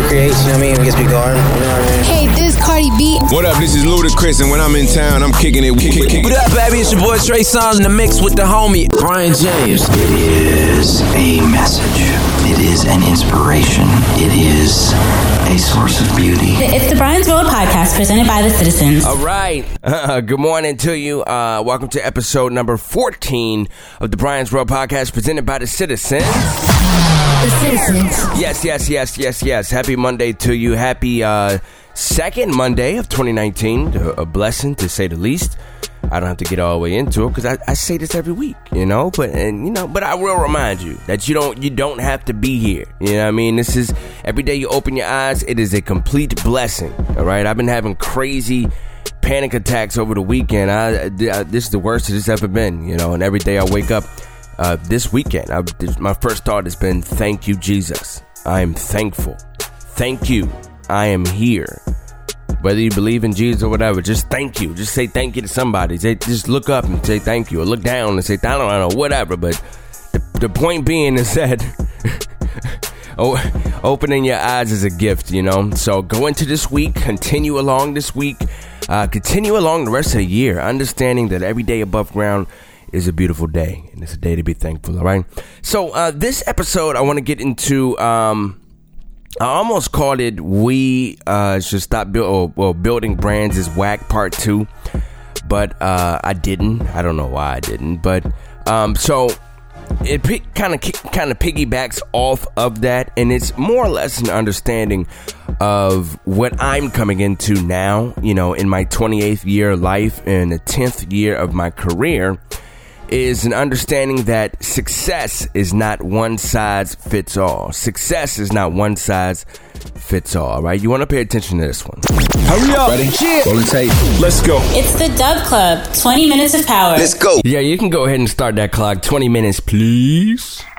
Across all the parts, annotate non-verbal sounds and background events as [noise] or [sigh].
creates, you know what I mean? It gets me going, you know what I mean? Hey, this Cardi B. What up? This is Ludacris, and when I'm in town, I'm kicking it. Kick, kick, What up, baby? It's your boy Trey Songz in the mix with the homie Brian James. It is a message. It is an inspiration. It is a source of beauty. It's the Brian's World podcast presented by the citizens. All right. [laughs] good morning to you. Uh, welcome to episode number 14 of the Brian's World podcast presented by the citizens. The citizens. Yes, yes, yes, yes, yes. Happy Monday to you. Happy uh, second Monday of 2019. A blessing to say the least. I don't have to get all the way into it because I, I say this every week, you know. But and you know, but I will remind you that you don't you don't have to be here. You know I mean? This is every day you open your eyes. It is a complete blessing. All right. I've been having crazy panic attacks over the weekend. I, I this is the worst it's ever been. You know, and every day I wake up. Uh, this weekend, I, this, my first thought has been, "Thank you, Jesus. I am thankful. Thank you. I am here." whether you believe in Jesus or whatever, just thank you. Just say thank you to somebody. Say, just look up and say thank you, or look down and say I don't know, whatever. But the, the point being is that [laughs] oh, opening your eyes is a gift, you know. So go into this week, continue along this week, uh, continue along the rest of the year, understanding that every day above ground is a beautiful day, and it's a day to be thankful. All right. So uh, this episode, I want to get into. Um, I almost called it "We uh, Should Stop Build or, well, Building Brands is Whack" Part Two, but uh, I didn't. I don't know why I didn't, but um, so it kind of kind of piggybacks off of that, and it's more or less an understanding of what I'm coming into now. You know, in my 28th year of life and the 10th year of my career is an understanding that success is not one size fits all. Success is not one size fits all, right? You want to pay attention to this one. Hurry up. Ready? Yeah. Roll the tape. Let's go. It's the Dub Club, 20 minutes of power. Let's go. Yeah, you can go ahead and start that clock. 20 minutes, please. Start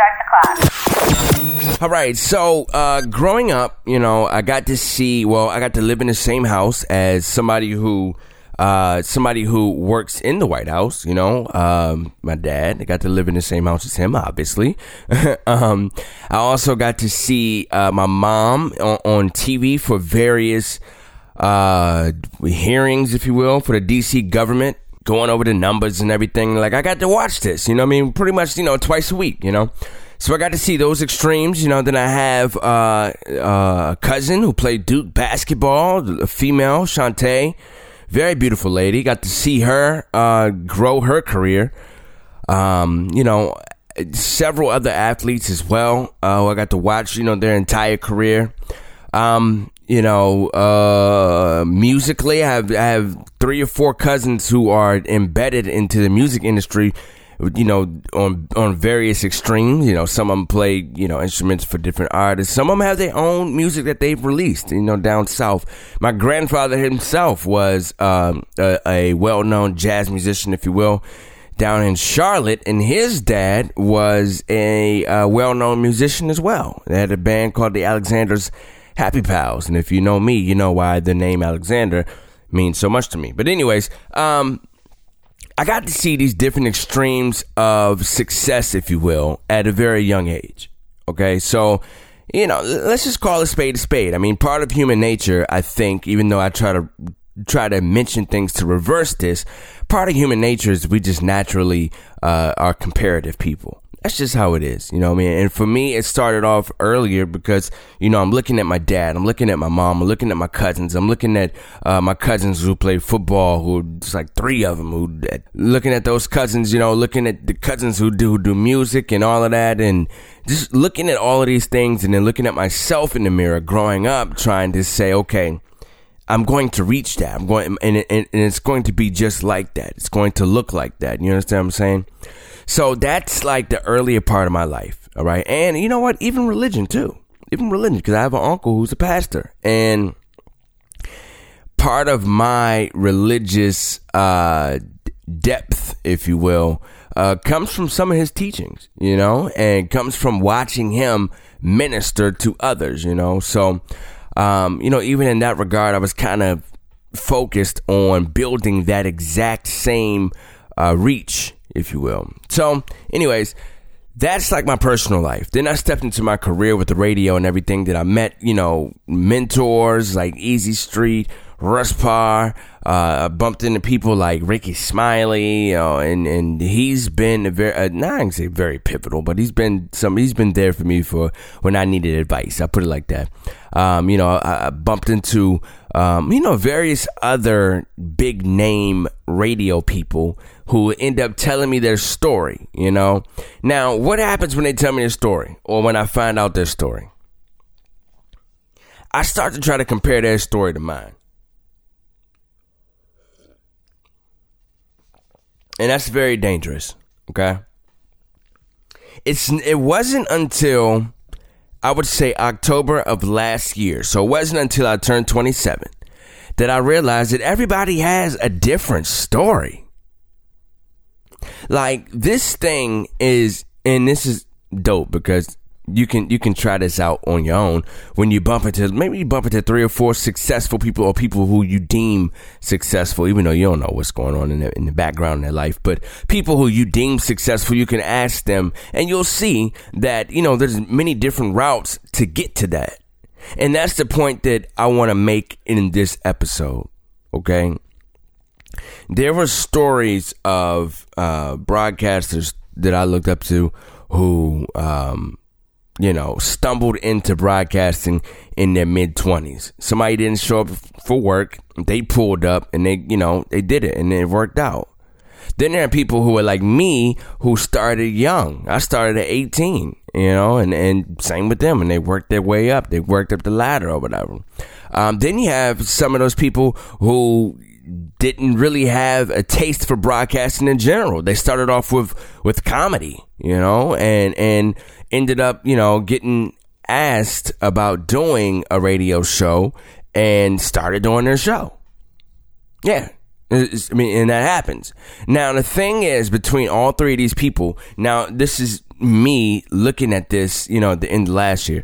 the clock. All right, so uh, growing up, you know, I got to see, well, I got to live in the same house as somebody who uh, somebody who works in the White House, you know, um, my dad. I got to live in the same house as him, obviously. [laughs] um, I also got to see uh, my mom on, on, TV for various uh, hearings, if you will, for the DC government, going over the numbers and everything. Like, I got to watch this, you know I mean? Pretty much, you know, twice a week, you know? So I got to see those extremes, you know. Then I have uh, uh, a cousin who played Duke basketball, a female, Shantae very beautiful lady. Got to see her uh, grow her career. Um, you know, several other athletes as well. Uh, I got to watch, you know, their entire career. Um, you know, uh, musically, I have, I have three or four cousins who are embedded into the music industry you know, on on various extremes. You know, some of them play you know instruments for different artists. Some of them have their own music that they've released. You know, down south. My grandfather himself was um, a, a well known jazz musician, if you will. Down in Charlotte, and his dad was a uh, well known musician as well. They had a band called the Alexanders Happy Pals, and if you know me, you know why the name Alexander means so much to me. But anyways, um, I got to see these different extremes of success, if you will, at a very young age. Okay, so you know, let's just call a spade a spade. I mean, part of human nature, I think, even though I try to try to mention things to reverse this, part of human nature is we just naturally uh, are comparative people that's just how it is, you know what I mean? And for me, it started off earlier because, you know, I'm looking at my dad, I'm looking at my mom, I'm looking at my cousins, I'm looking at uh, my cousins who play football, who just like three of them, who looking at those cousins, you know, looking at the cousins who do who do music and all of that, and just looking at all of these things, and then looking at myself in the mirror, growing up, trying to say, okay. I'm going to reach that. I'm going, and, and, and it's going to be just like that. It's going to look like that. You understand what I'm saying? So that's like the earlier part of my life. All right. And you know what? Even religion too. Even religion, because I have an uncle who's a pastor. And part of my religious uh, depth, if you will, uh, comes from some of his teachings, you know, and comes from watching him minister to others, you know. So, um, you know, even in that regard, I was kind of focused on building that exact same uh, reach if you will. So, anyways, that's like my personal life. Then I stepped into my career with the radio and everything that I met, you know, mentors like Easy Street, Russ Parr, uh, bumped into people like Rickey Smiley, you know, and, and he's been a very, uh, not I say very pivotal, but he's been some, he's been there for me for when I needed advice. I put it like that. Um, you know, I, I bumped into, um, you know, various other big name radio people who end up telling me their story, you know. Now, what happens when they tell me their story or when I find out their story? I start to try to compare their story to mine. And that's very dangerous, okay? It's it wasn't until I would say October of last year. So it wasn't until I turned 27 that I realized that everybody has a different story. Like this thing is, and this is dope because you can you can try this out on your own. When you bump into maybe you bump into three or four successful people or people who you deem successful even though you don't know what's going on in the, in the background in their life but people who you deem successful you can ask them and you'll see that you know there's many different routes to get to that. And that's the point that I want to make in this episode okay there were stories of uh, broadcasters that I looked up to who um, you know, stumbled into broadcasting in their mid 20s. Somebody didn't show up for work. They pulled up and they, you know, they did it and it worked out. Then there are people who are like me who started young. I started at 18, you know, and, and same with them. And they worked their way up. They worked up the ladder or whatever. Um, then you have some of those people who didn't really have a taste for broadcasting in general. They started off with with comedy, you know, and and ended up, you know, getting asked about doing a radio show and started doing their show. Yeah. It's- I mean, and that happens. Now, the thing is, between all three of these people, now, this is me looking at this, you know, at the end of last year.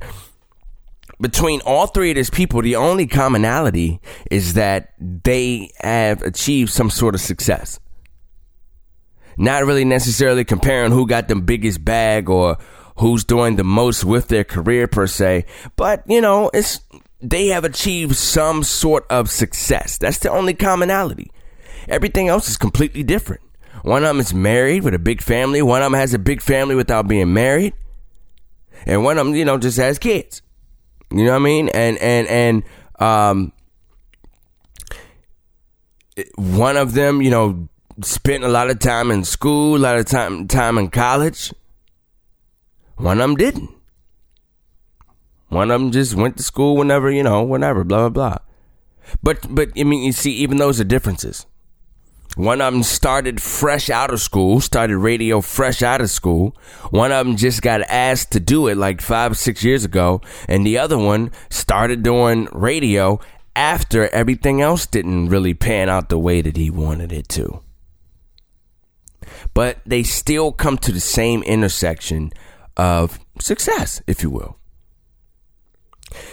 Between all three of these people, the only commonality is that they have achieved some sort of success. Not really necessarily comparing who got the biggest bag or who's doing the most with their career per se, but you know, it's they have achieved some sort of success. That's the only commonality. Everything else is completely different. One of them is married with a big family. One of them has a big family without being married, and one of them, you know, just has kids. You know what I mean? And and and um, one of them, you know, spent a lot of time in school, a lot of time time in college. One of them didn't. One of them just went to school whenever, you know, whenever, blah blah blah. But but I mean, you see, even those are differences. One of them started fresh out of school, started radio fresh out of school. One of them just got asked to do it like five, six years ago. And the other one started doing radio after everything else didn't really pan out the way that he wanted it to. But they still come to the same intersection of success, if you will.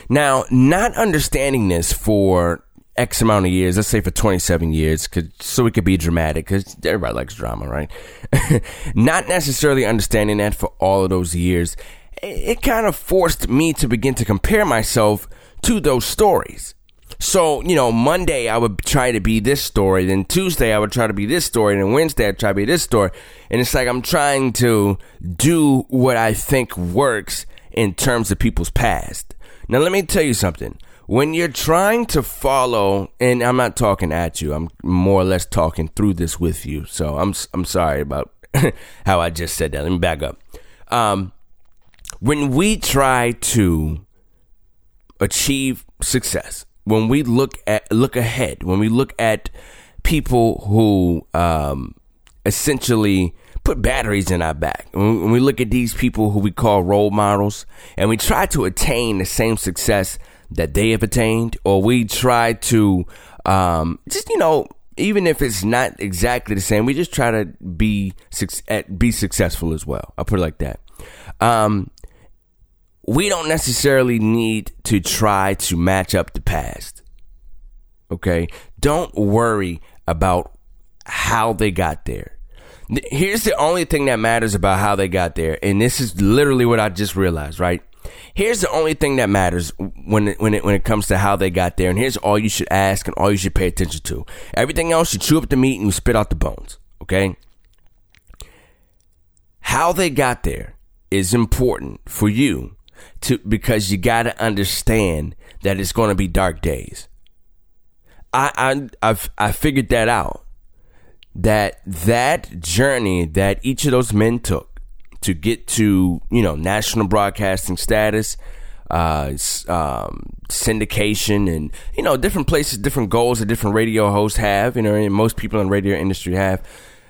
Now, not understanding this for X amount of years, let's say for 27 years, so it could be dramatic, because everybody likes drama, right? [laughs] not necessarily understanding that for all of those years, it, it kind of forced me to begin to compare myself to those stories. So, you know, Monday I would try to be this story, then Tuesday I would try to be this story, and then Wednesday I'd try to be this story. And it's like I'm trying to do what I think works in terms of people's past. Now, let me tell you something. When you're trying to follow, and I'm not talking at you, I'm more or less talking through this with you. So I'm I'm sorry about [laughs] how I just said that. Let me back up. Um, when we try to achieve success, when we look at look ahead, when we look at people who um, essentially put batteries in our back, when when we look at these people who we call role models, and we try to attain the same success that they have attained, or we try to um, just you know even if it's not exactly the same, we just try to be be successful as well. I'll put it like that. Um, we don't necessarily need to try to match up the past. Okay? Don't worry about how they got there. Here's the only thing that matters about how they got there, and this is literally what I just realized. Right? Here's the only thing that matters when it, when it when it comes to how they got there, and here's all you should ask and all you should pay attention to. Everything else, you chew up the meat and you spit out the bones. Okay? How they got there is important for you to because you got to understand that it's going to be dark days. I I I've I figured that out. That that journey that each of those men took to get to you know national broadcasting status, uh, um, syndication, and you know different places, different goals that different radio hosts have. You know, and most people in the radio industry have.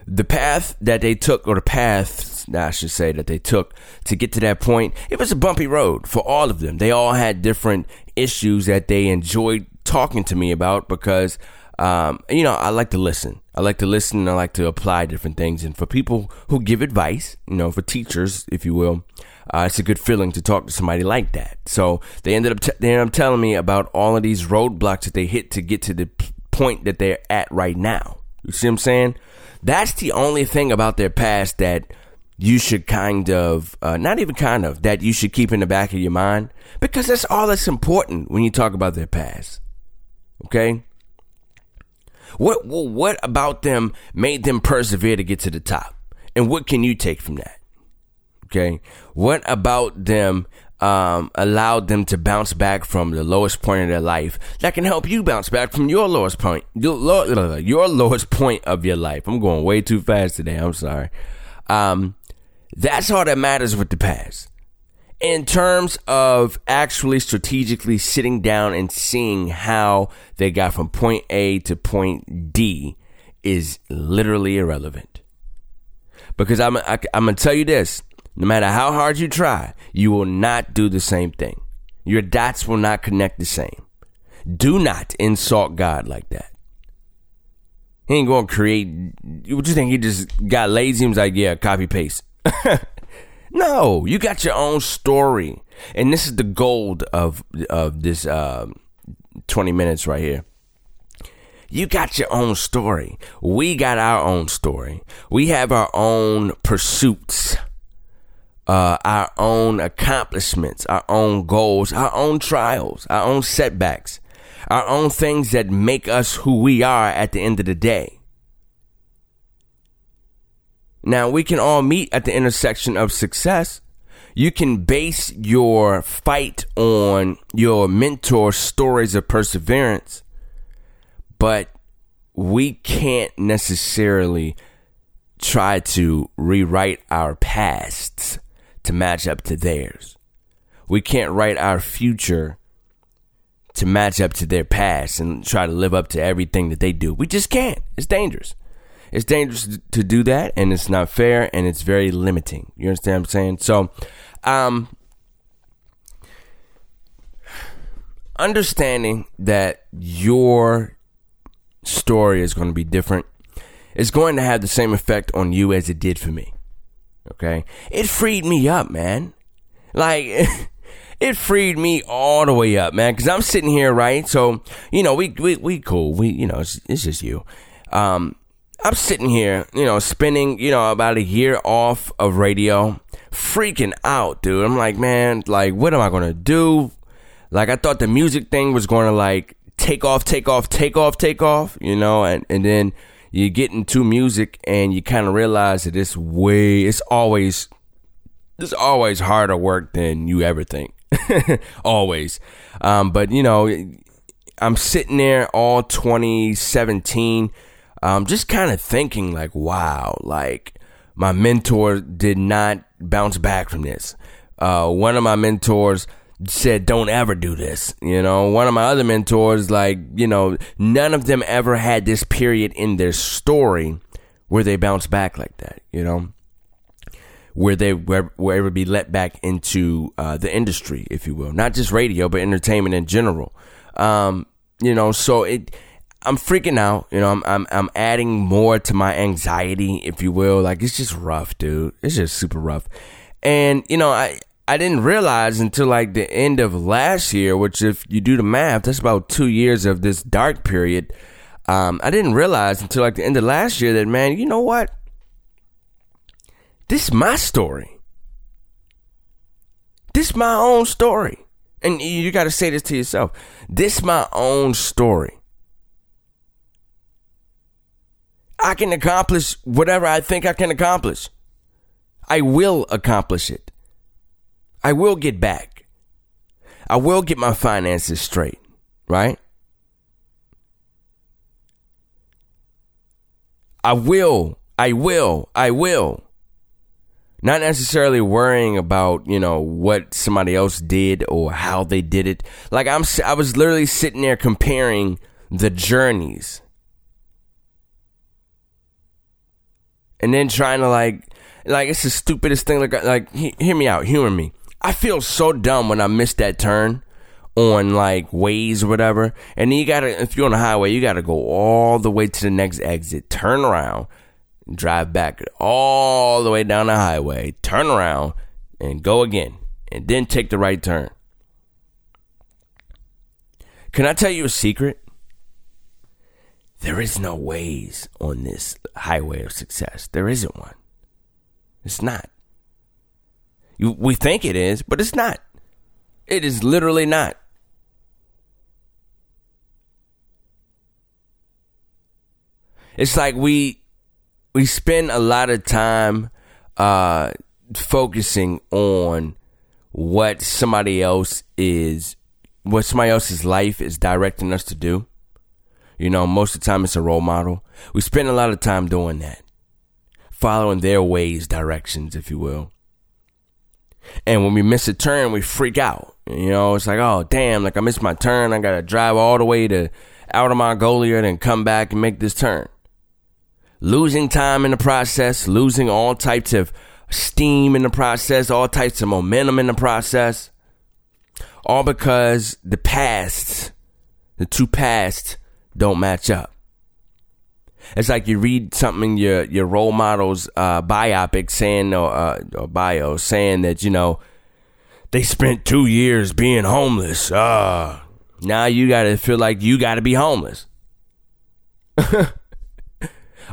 The path that they took, or the paths, I should say, that they took to get to that point, it was a bumpy road for all of them. They all had different issues that they enjoyed talking to me about because, um, you know, I like to listen. I like to listen and I like to apply different things. And for people who give advice, you know, for teachers, if you will, uh, it's a good feeling to talk to somebody like that. So they ended up t- they ended up telling me about all of these roadblocks that they hit to get to the p- point that they're at right now. You see what I'm saying? That's the only thing about their past that you should kind of, uh, not even kind of, that you should keep in the back of your mind because that's all that's important when you talk about their past. Okay? What, what, about them made them persevere to get to the top? And what can you take from that? Okay. What about them um, allowed them to bounce back from the lowest point of their life that can help you bounce back from your lowest point, your, [laughs] your lowest point of your life? I'm going way too fast today. I'm sorry. Um, that's all that matters with the past. In terms of actually strategically sitting down and seeing how they got from point A to point D is literally irrelevant. Because I'm, I, I'm going to tell you this no matter how hard you try, you will not do the same thing. Your dots will not connect the same. Do not insult God like that. He ain't to create. What you think? He just got lazy and was like, yeah, copy paste. [laughs] no, you got your own story. And this is the gold of, of this uh, 20 minutes right here. You got your own story. We got our own story. We have our own pursuits, uh, our own accomplishments, our own goals, our own trials, our own setbacks, our own things that make us who we are at the end of the day. Now, we can all meet at the intersection of success. You can base your fight on your mentor's stories of perseverance but we can't necessarily try to rewrite our pasts to match up to theirs. We can't write our future to match up to their past and try to live up to everything that they do. We just can't. It's dangerous. It's dangerous to do that and it's not fair and it's very limiting. You understand what I'm saying? So, um, understanding that your story is going to be different is going to have the same effect on you as it did for me. Okay? It freed me up, man. Like, [laughs] it freed me all the way up, man. Cause I'm sitting here, right? So, you know, we, we, we cool. We, you know, it's, it's just you. Um, I'm sitting here, you know, spending, you know, about a year off of radio, freaking out, dude. I'm like, man, like, what am I to do? Like, I thought the music thing was to, like, take off, take off, take off, take off, you know, and, and then you get into music and you kind of realize that it's way, it's always, it's always harder work than you ever think. [laughs] always. Um, but, you know, I'm sitting there all 2017, um, just kind of thinking, like, wow, like, my mentor did not bounce back from this. Uh, one of my mentors, said don't ever do this you know? One of my other mentors like you know none of them ever had this period in their story where they bounce back like that you know? Where they were, ever be let back into uh, the industry if you will. Not just radio but entertainment in general. Um, you know so it I'm freaking out you know I'm, I'm I'm adding more to my anxiety if you will like it's just rough dude it's just super rough and you know I I didn't realize until like the end of last year, which if you do the math, that's about two years of this dark period. Um, I didn't realize until like the end of last year that man, you know what? This is my story. This is my own story. And you got to say this to yourself. This is my own story. I can accomplish whatever I think I can accomplish. I will accomplish it. I will get back. I will get my finances straight, right? I will, I will, I will. Not necessarily worrying about, you know, what somebody else did or how they did it. Like I'm I was literally sitting there comparing the journeys. And then trying to like like it's the stupidest thing like like he, hear me out, humor me. I feel so dumb when I miss that turn on like Waze or whatever. And you gotta, if you're on the highway, you gotta go all the way to the next exit, turn around, drive back all the way down the highway, turn around, and go again, and then take the right turn. Can I tell you a secret? There is no Waze on this highway of success. There isn't one. It's not. You, we think it is, but it's not. It is literally not. It's like we we spend a lot of time uh, focusing on what somebody else is what somebody else's life is directing us to do. You know, most of the time it's a role model. We spend a lot of time doing that. Following their Waze, directions, if you will. And when we miss a turn, we freak out. You know, it's like, oh damn, like I missed my turn. I gotta drive all the way to out of Mongolia and then come back and make this turn losing time in the process, losing all types of steam in the process, all types of momentum in the process. All because the past, the two past don't match up. It's like you read something your your role model's uh, biopic saying or, uh, or bio saying that you know they spent two years being homeless. Uh, now you gotta feel like you gotta be homeless. [laughs]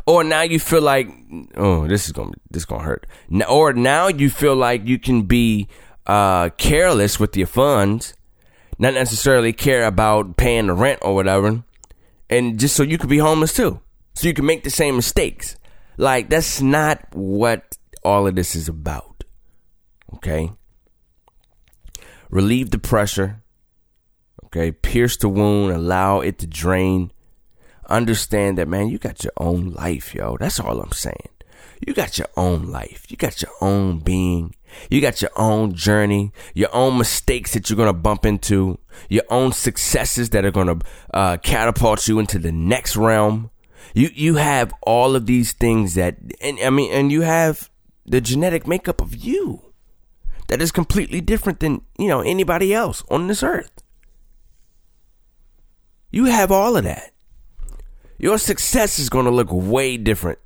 or now you feel like oh this is gonna this is gonna hurt or now you feel like you can be uh, careless with your funds not necessarily care about paying the rent or whatever and just so you could be homeless too so you can make the same mistakes like that's not what all of this is about okay relieve the pressure okay pierce the wound allow it to drain understand that, man, you got your own life, yo. That's all I'm saying. You got your own life. You got your own being. You got your own journey, your own mistakes that you're going to bump into, your own successes that are going to uh, catapult you into the next realm. You, you have all of these things that, and I mean, and you have the genetic makeup of you that is completely different than, you know, anybody else on this earth. You have all of that your success is going to look way different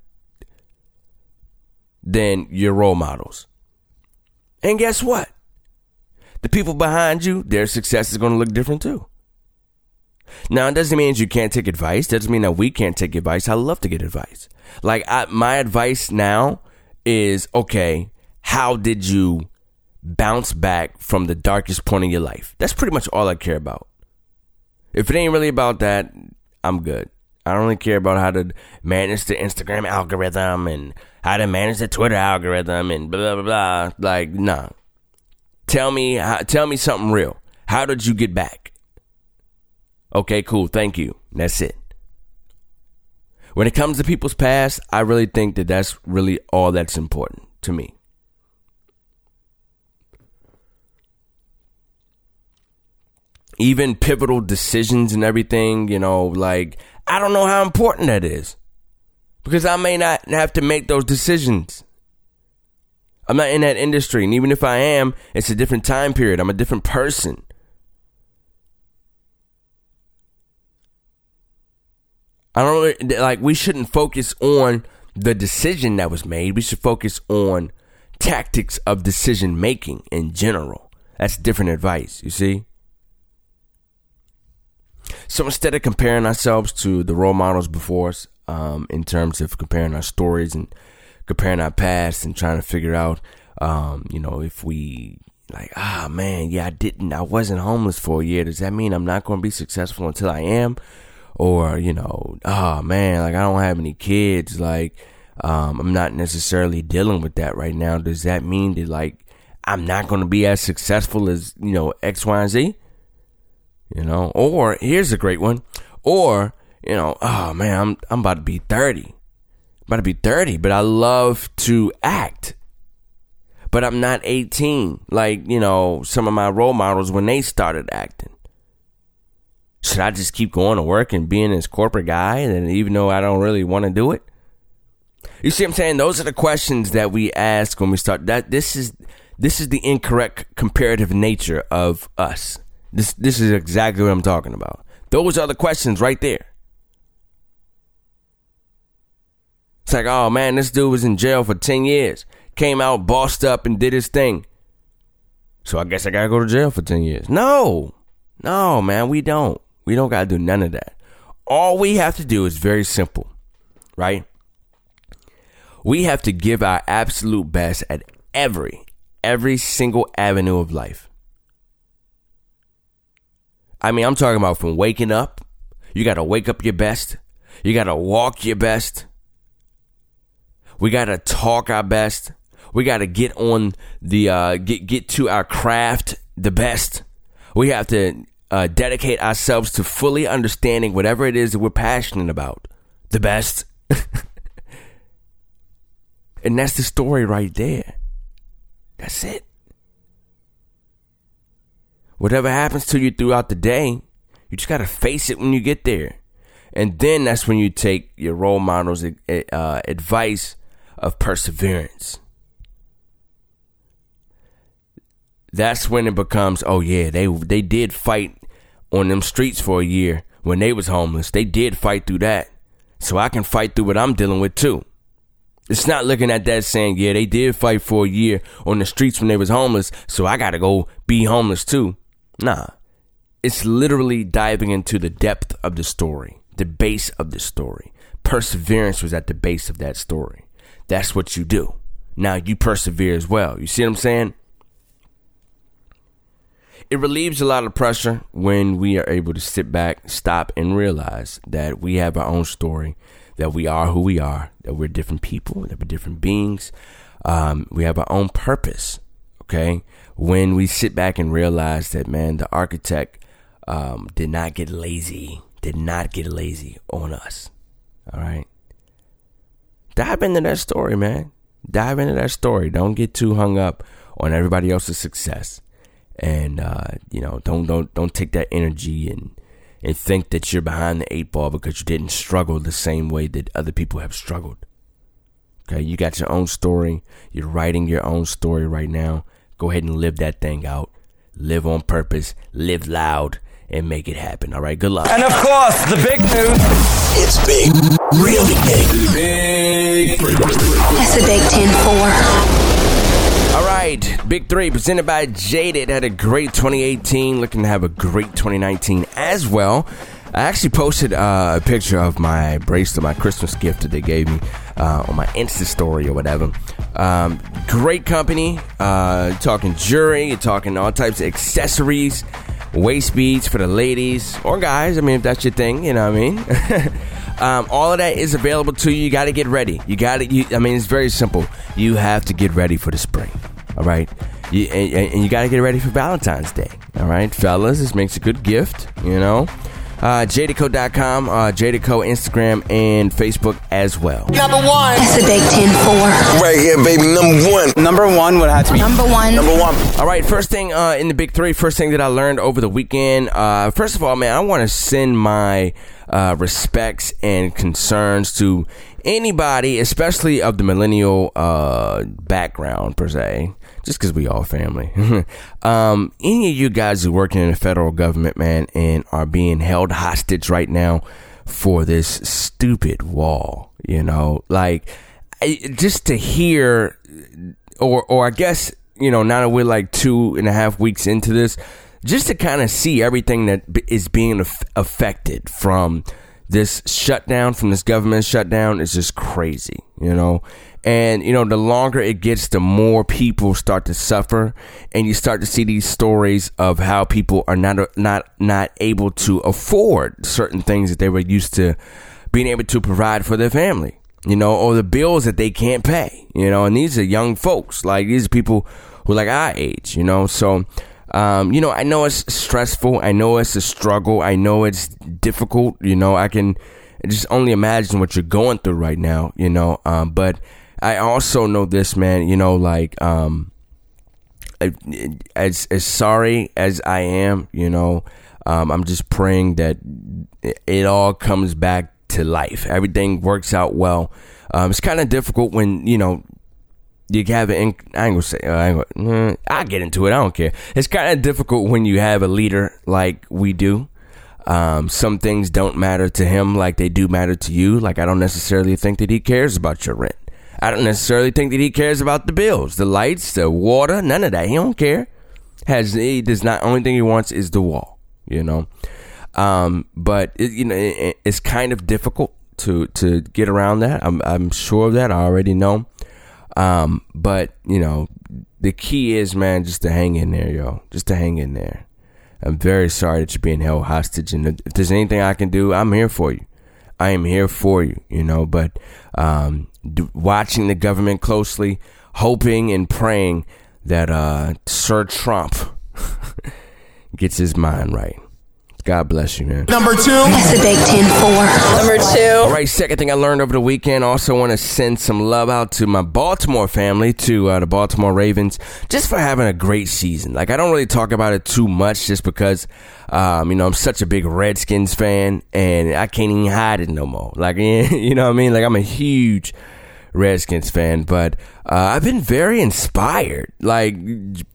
than your role models. And guess what? The people behind you, their success is going to look different too. Now, it doesn't mean you can't take advice. It doesn't mean that we can't take advice. I love to get advice. Like, I, my advice now is okay, how did you bounce back from the darkest point in your life? That's pretty much all I care about. If it ain't really about that, I'm good. I don't really care about how to manage the Instagram algorithm and how to manage the Twitter algorithm and blah blah blah. Like, nah. Tell me, tell me something real. How did you get back? Okay, cool. Thank you. That's it. When it comes to people's past, I really think that that's really all that's important to me. Even pivotal decisions and everything, you know, like I don't know how important that is because I may not have to make those decisions. I'm not in that industry, and even if I am, it's a different time period. I'm a different person. I don't like we shouldn't focus on the decision that was made. We should focus on tactics of decision making in general. That's different advice, you see? So instead of comparing ourselves to the role models before us, um, in terms of comparing our stories and comparing our past and trying to figure out, um, you know, if we like, ah, man, yeah, I didn't, I wasn't homeless for a year. Does that mean I'm not going to be successful until I am? Or, you know, oh man, like I don't have any kids. Like, um, I'm not necessarily dealing with that right now. Does that mean that like I'm not going to be as successful as, you know, X, Y, and Z? You know, or here's a great one. Or, you know, oh man, I'm, I'm about to be 30 about to be 30, but I love to act. But I'm not 18, like, you know, some of my role models when they started acting. Should I just keep going to work and being this corporate guy, and even though I don't really want to do it? You see what I'm saying? Those are the questions that we ask when we start. That this is this is the incorrect comparative nature of us. This this is exactly what I'm talking about. Those are the questions right there. It's like, oh man, this dude was in jail for 10 years. Came out, bossed up, and did his thing. So I guess I gotta go to jail for 10 years. No, no, man, we don't. We don't gotta do none of that. All we have to do is very simple, right? We have to give our absolute best at every, every single avenue of life. I mean, I'm talking about from waking up. You gotta wake up your best. You gotta walk your best. We got to talk our best. We got to get on the uh, get get to our craft the best. We have to uh, dedicate ourselves to fully understanding whatever it is that we're passionate about the best. [laughs] and that's the story right there. That's it. Whatever happens to you throughout the day, you just got to face it when you get there. And then that's when you take your role models' uh, advice of perseverance. That's when it becomes, oh yeah, they they did fight on them streets for a year when they was homeless. They did fight through that. So I can fight through what I'm dealing with too. It's not looking at that saying, yeah, they did fight for a year on the streets when they was homeless, so I gotta go be homeless too. Nah. It's literally diving into the depth of the story, the base of the story. Perseverance was at the base of that story that's what you do. Now you persevere as well. You see what I'm saying? It relieves a lot of pressure when we are able to sit back, stop, and realize that we have our own story, that we are who we are, that we're different people, that we're different beings. Um, we have our own purpose. Okay. When we sit back and realize that, man, the architect um, did not get lazy, did not get lazy on us. All right dive into that story, man. Dive into that story. Don't get too hung up on everybody else's success, and uh, you know, don't don't don't take that energy and and think that you're behind the eight ball because you didn't struggle the same way that other people have struggled. Okay, you got your own story. You're writing your own story right now. Go ahead and live that thing out. Live on purpose. Live loud and make it happen. All right, good luck. And of course, the big news. It's big, really big. Big. That's a Big Ten 4. All right, Big Three presented by Jaded had a great 2018. Looking to have a great 2019 as well. I actually posted uh, a picture of my bracelet, my Christmas gift that they gave me uh, on my Insta story or whatever. Um, great company. Uh, talking jewelry, talking all types of accessories waist beads for the ladies or guys. I mean, if that's your thing, you know what I mean. [laughs] um, all of that is available to you. You got to get ready. You got to. I mean, it's very simple. You have to get ready for the spring. All right. You, and, and you got to get ready for Valentine's Day. All right, fellas. This makes a good gift. You know uh, jadaco.com, uh, Jadaco Instagram and Facebook as well. Number one. That's a Big Ten 4. Right here, baby. Number one. Number one would have to be. Number one. Number one. All right, first thing uh, in the big three, first thing that I learned over the weekend. Uh, first of all, man, I want to send my uh, respects and concerns to anybody, especially of the millennial uh, background per se, just because we all family. [laughs] um, any of you guys who working in the federal government, man, and are being held hostage right now for this stupid wall, you know, like just to hear, or or I guess you know, now that we're like two and a half weeks into this, just to kind of see everything that is being affected from this shutdown from this government shutdown is just crazy, you know. And you know, the longer it gets, the more people start to suffer, and you start to see these stories of how people are not not not able to afford certain things that they were used to being able to provide for their family, you know, or the bills that they can't pay, you know. And these are young folks, like these are people who are like our age, you know. So um, you know, I know it's stressful. I know it's a struggle. I know it's difficult. You know, I can just only imagine what you're going through right now. You know, um, but I also know this, man. You know, like um, as as sorry as I am, you know, um, I'm just praying that it all comes back to life. Everything works out well. Um, it's kind of difficult when you know you have an. I ain't gonna say. Uh, I ain't gonna, I get into it. I don't care. It's kind of difficult when you have a leader like we do. Um, some things don't matter to him like they do matter to you. Like I don't necessarily think that he cares about your rent. I don't necessarily think that he cares about the bills, the lights, the water, none of that. He don't care. Has he does not. Only thing he wants is the wall. You know. Um, but it, you know, it, it's kind of difficult to to get around that. I'm I'm sure of that. I already know. Um, but you know, the key is, man, just to hang in there, yo. Just to hang in there. I'm very sorry that you're being held hostage, and if there's anything I can do, I'm here for you. I am here for you, you know. But um, watching the government closely, hoping and praying that uh, Sir Trump [laughs] gets his mind right. God bless you, man. Number two. That's a Big Ten four. Number two. All right, second thing I learned over the weekend. Also, want to send some love out to my Baltimore family, to uh, the Baltimore Ravens, just for having a great season. Like I don't really talk about it too much, just because, um, you know, I'm such a big Redskins fan, and I can't even hide it no more. Like, [laughs] you know what I mean? Like I'm a huge Redskins fan, but uh, I've been very inspired, like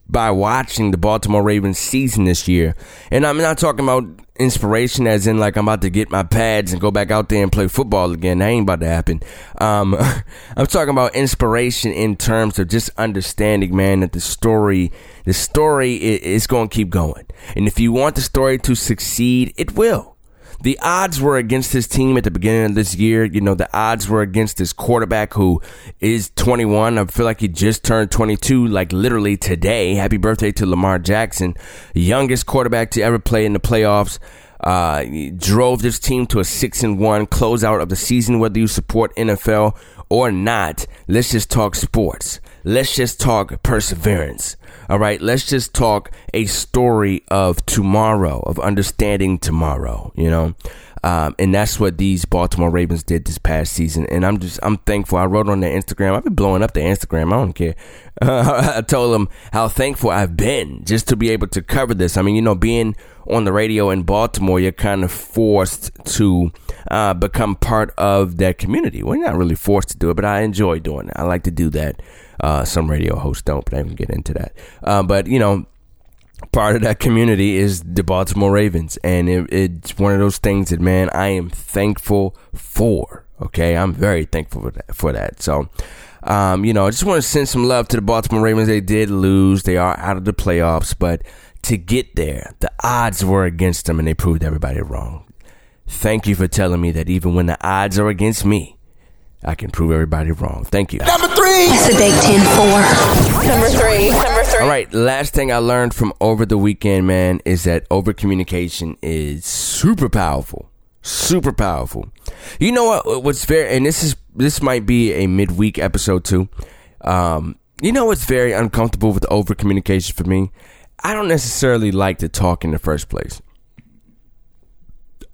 by watching the Baltimore Ravens season this year. And I'm not talking about inspiration as in like I'm about to get my pads and go back out there and play football again. That ain't about to happen. Um, [laughs] I'm talking about inspiration in terms of just understanding, man, that the story, the story is going to keep going. And if you want the story to succeed, it will the odds were against his team at the beginning of this year. You know, the odds were against his quarterback who is 21. I feel like he just turned 22, like literally today. Happy birthday to Lamar Jackson, youngest quarterback to ever play in the playoffs. Uh, drove this team to a six and one closeout of the season. Whether you support NFL or not, let's just talk sports. Let's just talk perseverance. All right, let's just talk a story of tomorrow, of understanding tomorrow, you know? Um, and that's what these Baltimore Ravens did this past season. And I'm just, I'm thankful. I wrote on their Instagram. I've been blowing up their Instagram. I don't care. Uh, [laughs] I told them how thankful I've been just to be able to cover this. I mean, you know, being on the radio in Baltimore, you're kind of forced to uh, become part of that community. Well, you're not really forced to do it, but I enjoy doing it. I like to do that. Uh, some radio hosts don't, but I can get into that. Uh, but you know, part of that community is the Baltimore Ravens, and it, it's one of those things that man, I am thankful for. Okay, I'm very thankful for that. For that. So. Um, you know, I just want to send some love to the Baltimore Ravens. They did lose. They are out of the playoffs, but to get there, the odds were against them and they proved everybody wrong. Thank you for telling me that even when the odds are against me, I can prove everybody wrong. Thank you. Number three. That's a Big Ten four. Number three. Number three. All right, last thing I learned from over the weekend, man, is that over communication is super powerful. Super powerful. You know what? What's very, and this is this might be a midweek episode too. Um, you know what's very uncomfortable with over communication for me? I don't necessarily like to talk in the first place.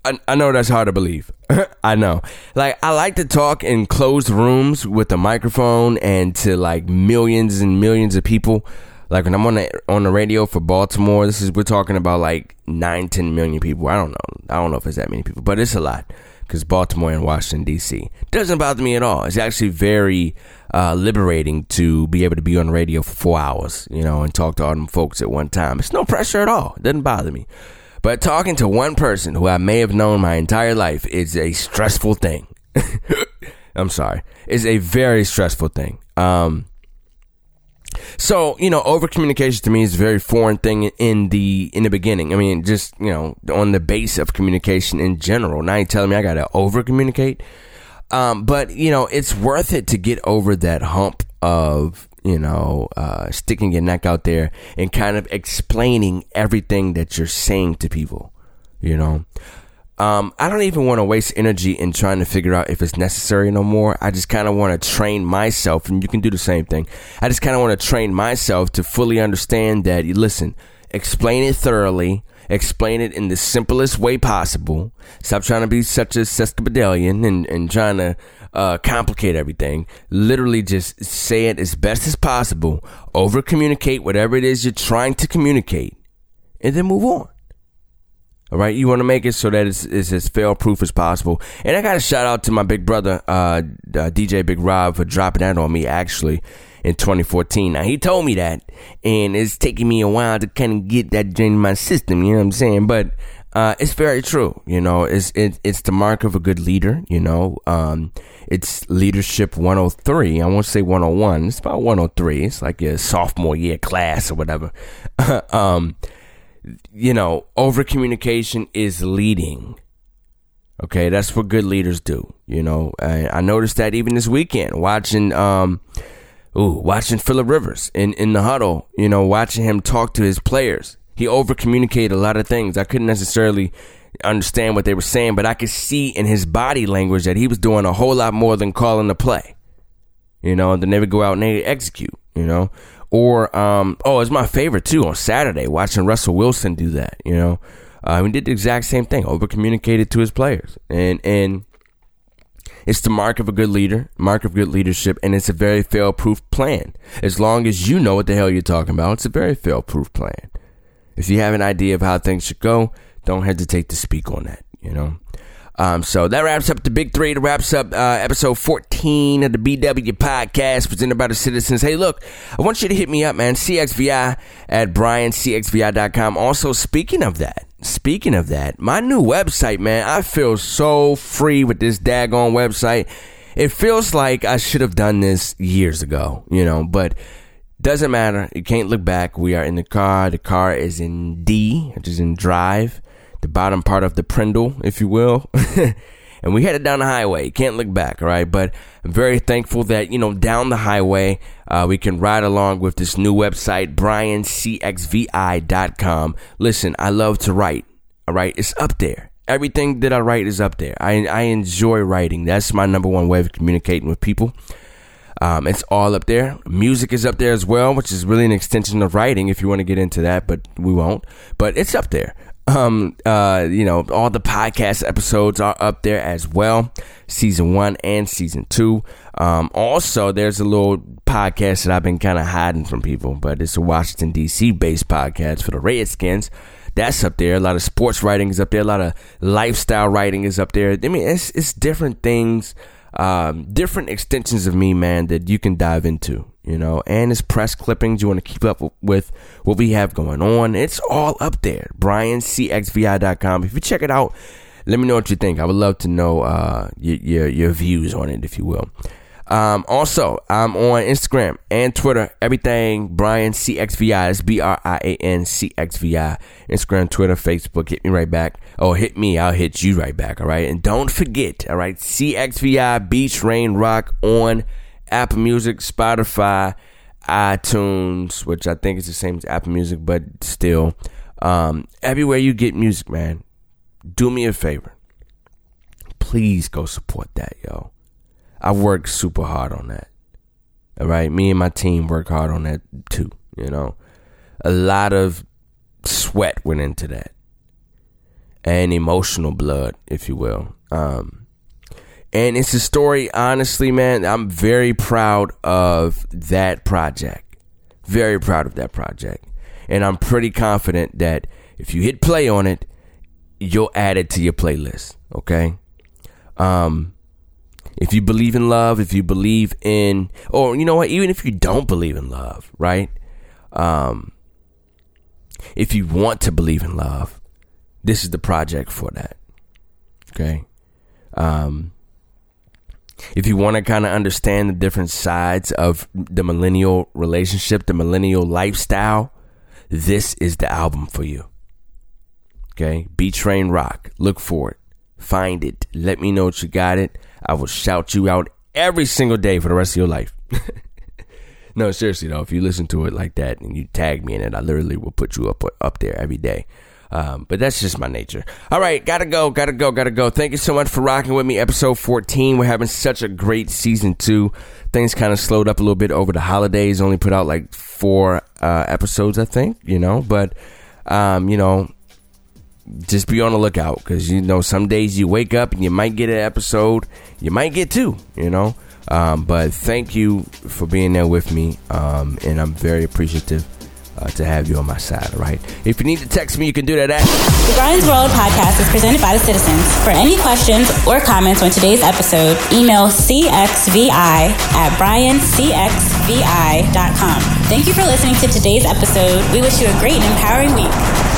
I, I know that's hard to believe. [laughs] I know. Like I like to talk in closed rooms with a microphone and to like millions and millions of people. Like when I'm on the on the radio for Baltimore, this is we're talking about like nine, ten million people. I don't know. I don't know if it's that many people, but it's a lot because Baltimore and Washington D.C. doesn't bother me at all. It's actually very uh, liberating to be able to be on the radio for four hours, you know, and talk to all them folks at one time. It's no pressure at all. It doesn't bother me. But talking to one person who I may have known my entire life is a stressful thing. [laughs] I'm sorry. It's a very stressful thing. Um, So you know, over communication to me is a very foreign thing in the in the beginning. I mean, just you know, on the base of communication in general. Now you telling me I got to over communicate, um, but you know, it's worth it to get over that hump of you know uh, sticking your neck out there and kind of explaining everything that you're saying to people. You know, um, I don't even want to waste energy in trying to figure out if it's necessary no more. I just kind of want to train myself, and you can do the same thing. I just kind of want to train myself to fully understand that, listen, explain it thoroughly, explain it in the simplest way possible. Stop trying to be such a sesquipedalian and, and trying to uh, complicate everything. Literally just say it as best as possible, over communicate whatever it is you're trying to communicate, and then move on. All right, you want to make it so that it's, it's as fail proof as possible. And I got a shout out to my big brother, uh, uh, DJ Big Rob, for dropping that on me actually in 2014. Now he told me that, and it's taking me a while to kind of get that in my system. You know what I'm saying? But uh, it's very true. You know, it's it, it's the mark of a good leader. You know, um, it's leadership 103. I won't say 101. It's about 103. It's like your sophomore year class or whatever. [laughs] um, you know, over communication is leading. Okay, that's what good leaders do. You know, I, I noticed that even this weekend, watching, um, ooh, watching Philip Rivers in in the huddle. You know, watching him talk to his players. He over communicated a lot of things. I couldn't necessarily understand what they were saying, but I could see in his body language that he was doing a whole lot more than calling the play. You know, then they would go out and they execute. You know, or um, oh, it's my favorite too on Saturday watching Russell Wilson do that. You know, uh, he did the exact same thing, over communicated to his players, and and it's the mark of a good leader, mark of good leadership, and it's a very fail proof plan. As long as you know what the hell you're talking about, it's a very fail proof plan. If you have an idea of how things should go, don't hesitate to speak on that. You know. Um, so that wraps up the big three. That wraps up uh, episode 14 of the BW podcast presented by the citizens. Hey, look, I want you to hit me up, man. CXVI at briancxvi.com. Also, speaking of that, speaking of that, my new website, man, I feel so free with this daggone website. It feels like I should have done this years ago, you know, but doesn't matter. You can't look back. We are in the car. The car is in D, which is in drive the bottom part of the Prindle, if you will. [laughs] and we headed down the highway. Can't look back, all right? But I'm very thankful that, you know, down the highway, uh, we can ride along with this new website, briancxvi.com. Listen, I love to write, all right? It's up there. Everything that I write is up there. I, I enjoy writing. That's my number one way of communicating with people. Um, it's all up there. Music is up there as well, which is really an extension of writing if you want to get into that, but we won't. But it's up there. Um, uh, you know, all the podcast episodes are up there as well, season one and season two. Um, also, there's a little podcast that I've been kind of hiding from people, but it's a Washington D.C. based podcast for the Redskins. That's up there. A lot of sports writing is up there. A lot of lifestyle writing is up there. I mean, it's it's different things, um, different extensions of me, man, that you can dive into you know, and his press clippings. You want to keep up with what we have going on. It's all up there. BrianCXVI.com. If you check it out, let me know what you think. I would love to know uh, your, your, your views on it, if you will. Um, also, I'm on Instagram and Twitter. Everything Brian CXVI. It's B R I A N C X V I. Instagram, Twitter, Facebook. Hit me right back. Oh, hit me. I'll hit you right back. All right. And don't forget. All right. CXVI Beach Rain Rock on Apple Music, Spotify, iTunes, which I think is the same as Apple Music, but still, um, everywhere you get music, man, do me a favor. Please go support that, yo. I worked super hard on that. All right, me and my team work hard on that too. You know, a lot of sweat went into that, and emotional blood, if you will. Um, and it's a story, honestly, man, I'm very proud of that project. Very proud of that project. And I'm pretty confident that if you hit play on it, you'll add it to your playlist. Okay? Um, if you believe in love, if you believe in, or you know what, even if you don't believe in love, right? Um, if you want to believe in love, this is the project for that. Okay? Um, if you want to kind of understand the different sides of the millennial relationship, the millennial lifestyle, this is the album for you. Okay, B Train Rock. Look for it. Find it. Let me know that you got it. I will shout you out every single day for the rest of your life. [laughs] no, seriously though, if you listen to it like that and you tag me in it, I literally will put you up up there every day. Um, but that's just my nature. All right, gotta go, gotta go, gotta go. Thank you so much for rocking with me. Episode 14. We're having such a great season two. Things kind of slowed up a little bit over the holidays. Only put out like four uh, episodes, I think. You know, but um, you know, just be on the lookout because you know some days you wake up and you might get an episode, you might get two. You know. Um, but thank you for being there with me, um, and I'm very appreciative uh, to have you on my side, right? If you need to text me, you can do that at. The Brian's World podcast is presented by the citizens. For any questions or comments on today's episode, email cxvi at briancxvi.com. Thank you for listening to today's episode. We wish you a great and empowering week.